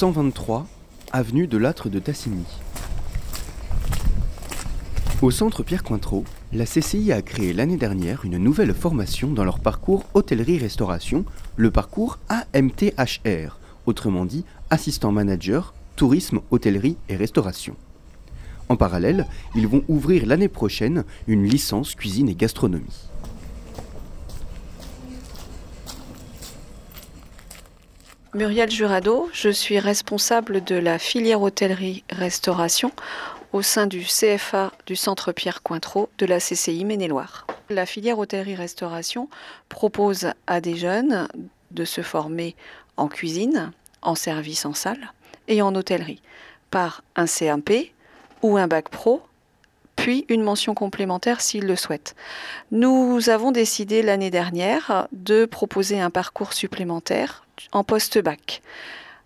123, avenue de l'Âtre de Tassigny. Au centre Pierre Cointreau, la CCI a créé l'année dernière une nouvelle formation dans leur parcours hôtellerie-restauration, le parcours AMTHR, autrement dit assistant manager, tourisme, hôtellerie et restauration. En parallèle, ils vont ouvrir l'année prochaine une licence cuisine et gastronomie. Muriel Jurado, je suis responsable de la filière hôtellerie-restauration au sein du CFA du Centre Pierre Cointreau de la CCI Maine-et-Loire. La filière hôtellerie-restauration propose à des jeunes de se former en cuisine, en service en salle et en hôtellerie par un CMP ou un bac pro puis une mention complémentaire s'ils le souhaitent. Nous avons décidé l'année dernière de proposer un parcours supplémentaire en post-bac.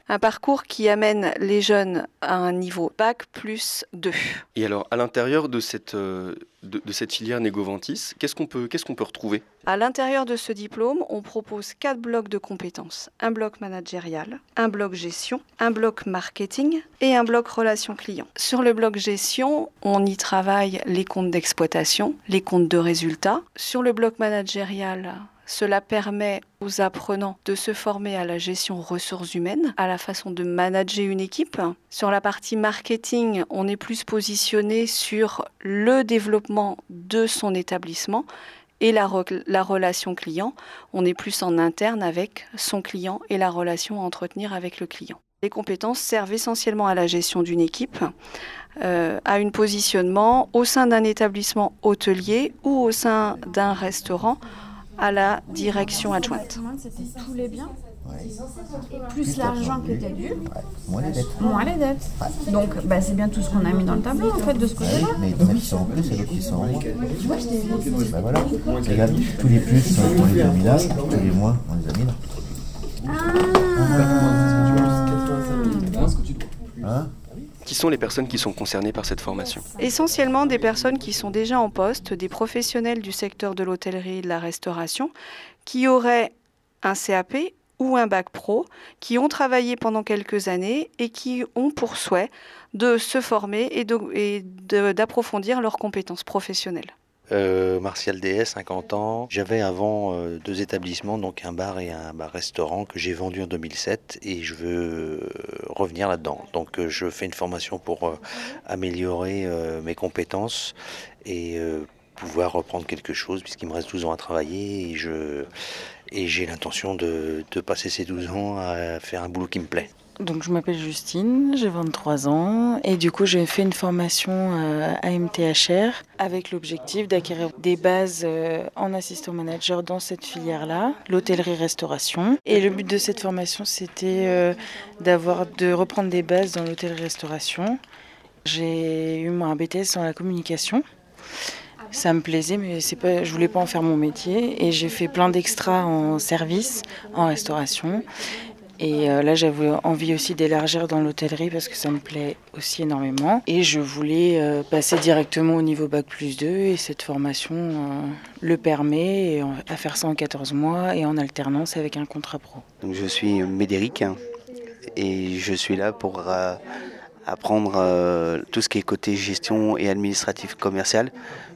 Un parcours qui amène les jeunes à un niveau bac plus 2. Et alors, à l'intérieur de cette, euh, de, cette filière Négovantis, qu'est-ce qu'on peut, qu'est-ce qu'on peut retrouver? À l'intérieur de ce diplôme, on propose quatre blocs de compétences. Un bloc managérial, un bloc gestion, un bloc marketing et un bloc relations clients. Sur le bloc gestion, on y travaille les comptes d'exploitation, les comptes de résultats. Sur le bloc managérial, cela permet aux apprenants de se former à la gestion ressources humaines, à la façon de manager une équipe. Sur la partie marketing, on est plus positionné sur le développement de son établissement et la, relation client. On est plus en interne avec son client et la relation à entretenir avec le client. Les compétences servent essentiellement à la gestion d'une équipe, euh, à un positionnement au sein d'un établissement hôtelier ou au sein d'un restaurant à la direction adjointe. C'était tous les biens et plus l'argent que tu as dû, moins les dettes. Moins les dettes. Donc bah, c'est bien tout ce qu'on a mis dans le tableau en fait de ce côté-là. mais il y en a qui sont en plus et d'autres qui sont en moins. Bah voilà, regarde, tous les plus on les a mis là, tous les moins on les a mis là. Ah. Hein qui les personnes qui sont concernées par cette formation? Essentiellement des personnes qui sont déjà en poste, des professionnels du secteur de l'hôtellerie et de la restauration, qui auraient un CAP ou un bac pro, qui ont travaillé pendant quelques années et qui ont pour souhait de se former et d'approfondir leurs compétences professionnelles. Euh, Martial DS, 50 ans. J'avais avant euh, deux établissements, donc un bar et un bar-restaurant que j'ai vendu en 2007 et je veux euh, revenir là-dedans. Donc je fais une formation pour améliorer mes compétences et pouvoir reprendre quelque chose puisqu'il me reste 12 ans à travailler et j'ai l'intention de, de passer ces 12 ans à faire un boulot qui me plaît. Donc je m'appelle Justine, j'ai 23 ans et du coup j'ai fait une formation euh, à MTHR avec l'objectif d'acquérir des bases euh, en assistant manager dans cette filière-là, l'hôtellerie-restauration. Et le but de cette formation c'était euh, d'avoir de reprendre des bases dans l'hôtellerie-restauration. J'ai eu un BTS dans la communication. Ça me plaisait, mais c'est pas, je voulais pas en faire mon métier. Et j'ai fait plein d'extras en service, en restauration. Et euh, là, j'avais envie aussi d'élargir dans l'hôtellerie parce que ça me plaît aussi énormément. Et je voulais euh, passer directement au niveau Bac plus 2 et cette formation euh, le permet à faire ça en 14 mois et en alternance avec un contrat pro. Donc je suis Médéric et je suis là pour apprendre tout ce qui est côté gestion et administratif commercial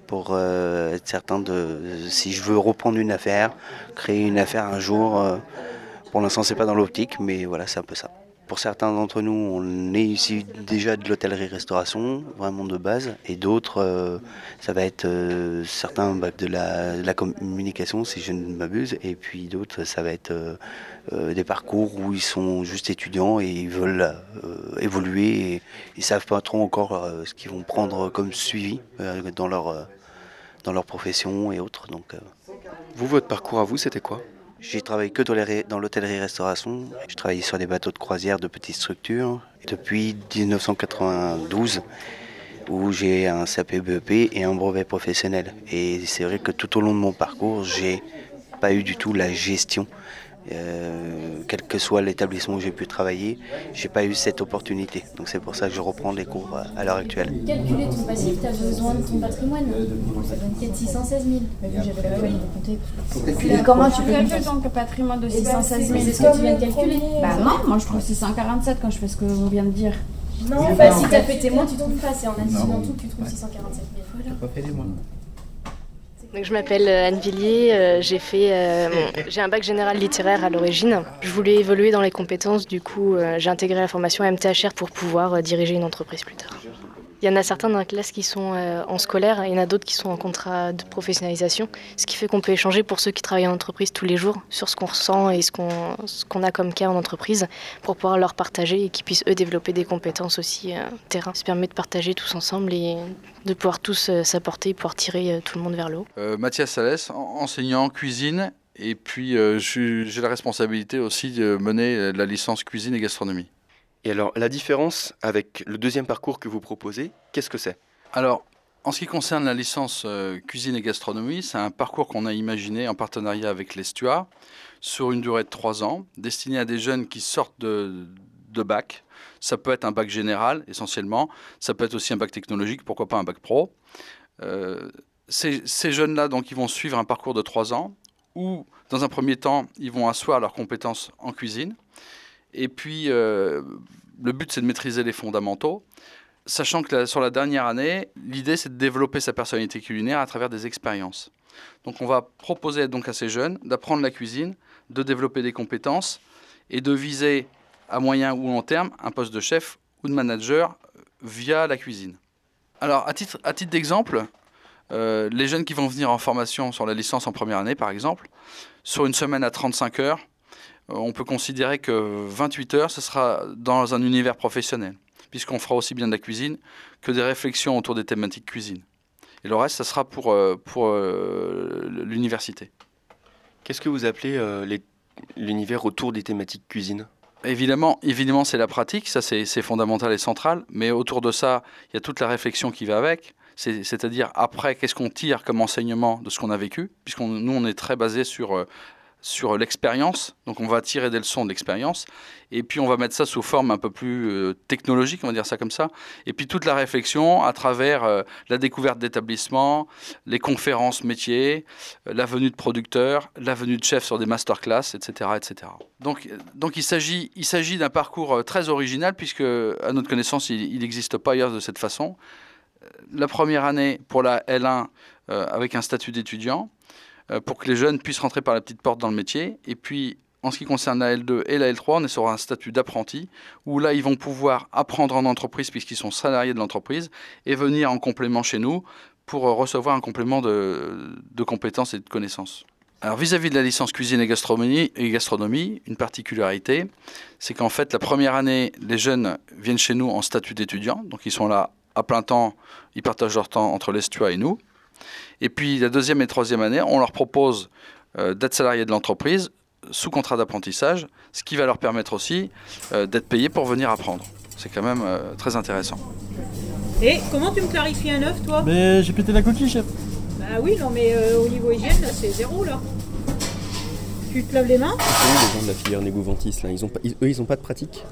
pour être certain de si je veux reprendre une affaire, créer une affaire un jour pour l'instant, c'est pas dans l'optique, mais voilà, c'est un peu ça. Pour certains d'entre nous, on est ici déjà de l'hôtellerie-restauration, vraiment de base, et d'autres, euh, ça va être euh, certains bah, de, la, communication, si je ne m'abuse, et puis d'autres, ça va être euh, des parcours où ils sont juste étudiants et ils veulent évoluer et ils savent pas trop encore ce qu'ils vont prendre comme suivi dans leur dans leur profession et autres. Donc, vous, votre parcours à vous, c'était quoi? J'ai travaillé que dans l'hôtellerie-restauration. Je travaillé sur des bateaux de croisière de petites structures depuis 1992 où j'ai un CAP BEP et un brevet professionnel. Et c'est vrai que tout au long de mon parcours, j'ai pas eu du tout la gestion. Euh, que soit l'établissement où j'ai pu travailler, j'ai pas eu cette opportunité. Donc c'est pour ça que je reprends les cours euh, à l'heure actuelle. Calculer ton passif, tu as besoin de ton patrimoine. Ça donne peut-être 616 000. Mais j'avais la de compter. Comment tu calcules ton patrimoine de 616 000 C'est ce que tu viens de calculer. Bah non, moi je trouve 647 quand je fais ce qu'on vient de dire. Non, bah, si tu as fait témoin, tu trouves pas. C'est en additionnant tout que tu trouves 647 000. J'ai pas fait les mois. Donc, je m'appelle euh, Anne Villiers, euh, j'ai fait euh, j'ai un bac général littéraire à l'origine. Je voulais évoluer dans les compétences, du coup j'ai intégré la formation MTHR pour pouvoir diriger une entreprise plus tard. Il y en a certains dans la classe qui sont euh, en scolaire, il y en a d'autres qui sont en contrat de professionnalisation, ce qui fait qu'on peut échanger pour ceux qui travaillent en entreprise tous les jours sur ce qu'on ressent et ce qu'on a comme cas en entreprise pour pouvoir leur partager et qu'ils puissent eux développer des compétences aussi euh, terrain. Ça permet de partager tous ensemble et de pouvoir tous euh, s'apporter, pouvoir tirer tout le monde vers le haut. Mathias Salès, enseignant en cuisine et puis j'ai la responsabilité aussi de mener la licence cuisine et gastronomie. Et alors, la différence avec le deuxième parcours que vous proposez, qu'est-ce que c'est? Alors, en ce qui concerne la licence euh, cuisine et gastronomie, c'est un parcours qu'on a imaginé en partenariat avec l'Estua sur une durée de trois ans, destiné à des jeunes qui sortent de, bac. Ça peut être un bac général essentiellement, ça peut être aussi un bac technologique, pourquoi pas un bac pro. Euh, ces, ces jeunes-là, donc, ils vont suivre un parcours de trois ans où, dans un premier temps, ils vont asseoir leurs compétences en cuisine. Et puis, euh, le but, c'est de maîtriser les fondamentaux, sachant que sur la dernière année, l'idée, c'est de développer sa personnalité culinaire à travers des expériences. Donc, on va proposer donc à ces jeunes d'apprendre la cuisine, de développer des compétences et de viser à moyen ou long terme un poste de chef ou de manager via la cuisine. Alors, à titre, d'exemple, euh, les jeunes qui vont venir en formation sur la licence en première année, par exemple, sur une semaine à 35 heures, on peut considérer que 28 heures, ce sera dans un univers professionnel, puisqu'on fera aussi bien de la cuisine que des réflexions autour des thématiques cuisine. Et le reste, ça sera pour, euh, pour euh, l'université. Qu'est-ce que vous appelez l'univers autour des thématiques cuisine? Évidemment, évidemment c'est la pratique, ça c'est fondamental et central, mais autour de ça, il y a toute la réflexion qui va avec, c'est-à-dire après, qu'est-ce qu'on tire comme enseignement de ce qu'on a vécu, puisque nous, on est très basé sur sur l'expérience. Donc on va tirer des leçons de l'expérience. Et puis on va mettre ça sous forme un peu plus euh, technologique, on va dire ça comme ça. Et puis toute la réflexion à travers euh, la découverte d'établissements, les conférences métiers, euh, la venue de producteurs, la venue de chefs sur des masterclass, etc. etc. Donc, donc il s'agit, il s'agit d'un parcours très original puisque, à notre connaissance, il n'existe pas ailleurs de cette façon. La première année pour la L1 avec un statut d'étudiant pour que les jeunes puissent rentrer par la petite porte dans le métier. Et puis, en ce qui concerne la L2 et la L3, on est sur un statut d'apprenti, où là, ils vont pouvoir apprendre en entreprise puisqu'ils sont salariés de l'entreprise et venir en complément chez nous pour recevoir un complément de, compétences et de connaissances. Alors vis-à-vis de la licence cuisine et gastronomie, et gastronomie une particularité, c'est qu'en fait la première année, les jeunes viennent chez nous en statut d'étudiant, donc ils sont là à plein temps, ils partagent leur temps entre l'Estua et nous. Et puis la deuxième et troisième année, on leur propose euh, d'être salariés de l'entreprise sous contrat d'apprentissage, ce qui va leur permettre aussi euh, d'être payés pour venir apprendre. C'est quand même euh, très intéressant. Et comment tu me clarifies un œuf, toi? Mais j'ai pété la coquille, chef. Bah oui, non, mais au niveau hygiène, c'est zéro, là. Tu te laves les mains? Les gens de la filière Négouventis, là, ils ont pas, eux, ils n'ont pas de pratique?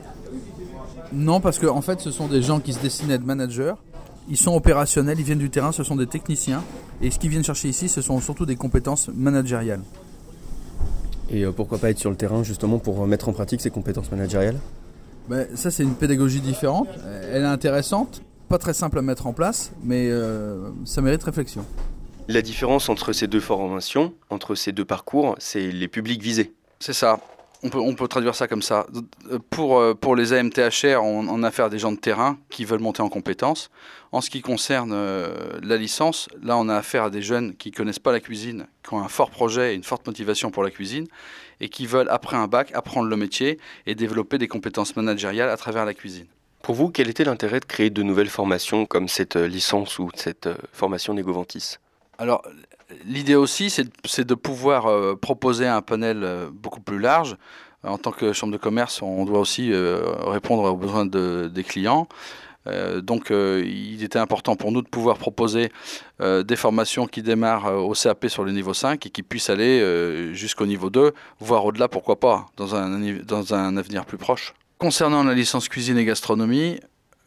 Non, parce qu'en en fait, ce sont des gens qui se destinent à être managers ils sont opérationnels, ils viennent du terrain, ce sont des techniciens. Et ce qu'ils viennent chercher ici, ce sont surtout des compétences managériales. Et euh, pourquoi pas être sur le terrain justement pour mettre en pratique ces compétences managériales? Ben, Ça, c'est une pédagogie différente. Elle est intéressante, pas très simple à mettre en place, mais euh, ça mérite réflexion. La différence entre ces deux formations, entre ces deux parcours, c'est les publics visés. C'est ça. On peut, traduire ça comme ça. Pour, euh, pour les AMTHR, on, on a affaire à des gens de terrain qui veulent monter en compétences. En ce qui concerne euh, la licence, là, on a affaire à des jeunes qui connaissent pas la cuisine, qui ont un fort projet et une forte motivation pour la cuisine, et qui veulent, après un bac, apprendre le métier et développer des compétences managériales à travers la cuisine. Pour vous, quel était l'intérêt de créer de nouvelles formations comme cette euh, licence ou cette formation Négovantis Alors, L'idée aussi, c'est de pouvoir euh, proposer un panel euh, beaucoup plus large. En tant que chambre de commerce, on doit aussi euh, répondre aux besoins des clients. donc il était important pour nous de pouvoir proposer des formations qui démarrent au CAP sur le niveau 5 et qui puissent aller jusqu'au niveau 2, voire au-delà, pourquoi pas, dans un, dans un avenir plus proche. Concernant la licence cuisine et gastronomie,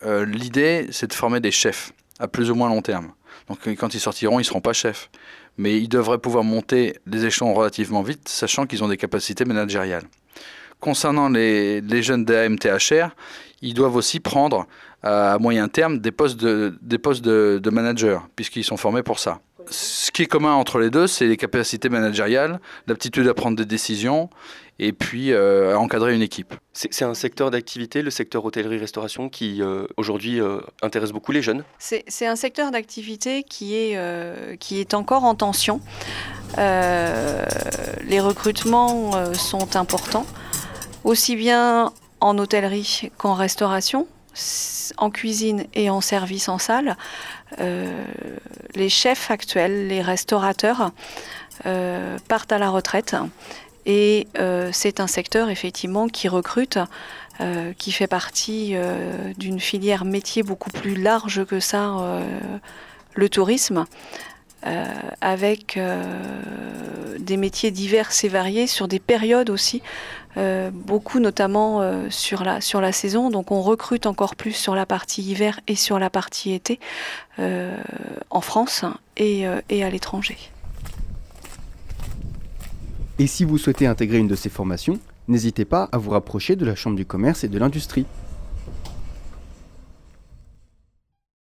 l'idée c'est de former des chefs à plus ou moins long terme. Donc quand ils sortiront, ils ne seront pas chefs. Mais ils devraient pouvoir monter les échelons relativement vite, sachant qu'ils ont des capacités managériales. Concernant les, jeunes d'AMTHR, ils doivent aussi prendre à moyen terme des postes de, des postes de, de manager, puisqu'ils sont formés pour ça. Ce qui est commun entre les deux, c'est les capacités managériales, l'aptitude à prendre des décisions et puis euh, encadrer une équipe. C'est un secteur d'activité, le secteur hôtellerie-restauration, qui euh, aujourd'hui euh, intéresse beaucoup les jeunes C'est un secteur d'activité qui, est qui est encore en tension. les recrutements sont importants, aussi bien en hôtellerie qu'en restauration, en cuisine et en service en salle. les chefs actuels, les restaurateurs, partent à la retraite et euh, c'est un secteur effectivement qui recrute, euh, qui fait partie euh, d'une filière métier beaucoup plus large que ça, le tourisme. avec des métiers divers et variés sur des périodes aussi, beaucoup notamment sur, la, saison. Donc on recrute encore plus sur la partie hiver et sur la partie été en France et à l'étranger. Et si vous souhaitez intégrer une de ces formations, n'hésitez pas à vous rapprocher de la Chambre du commerce et de l'industrie.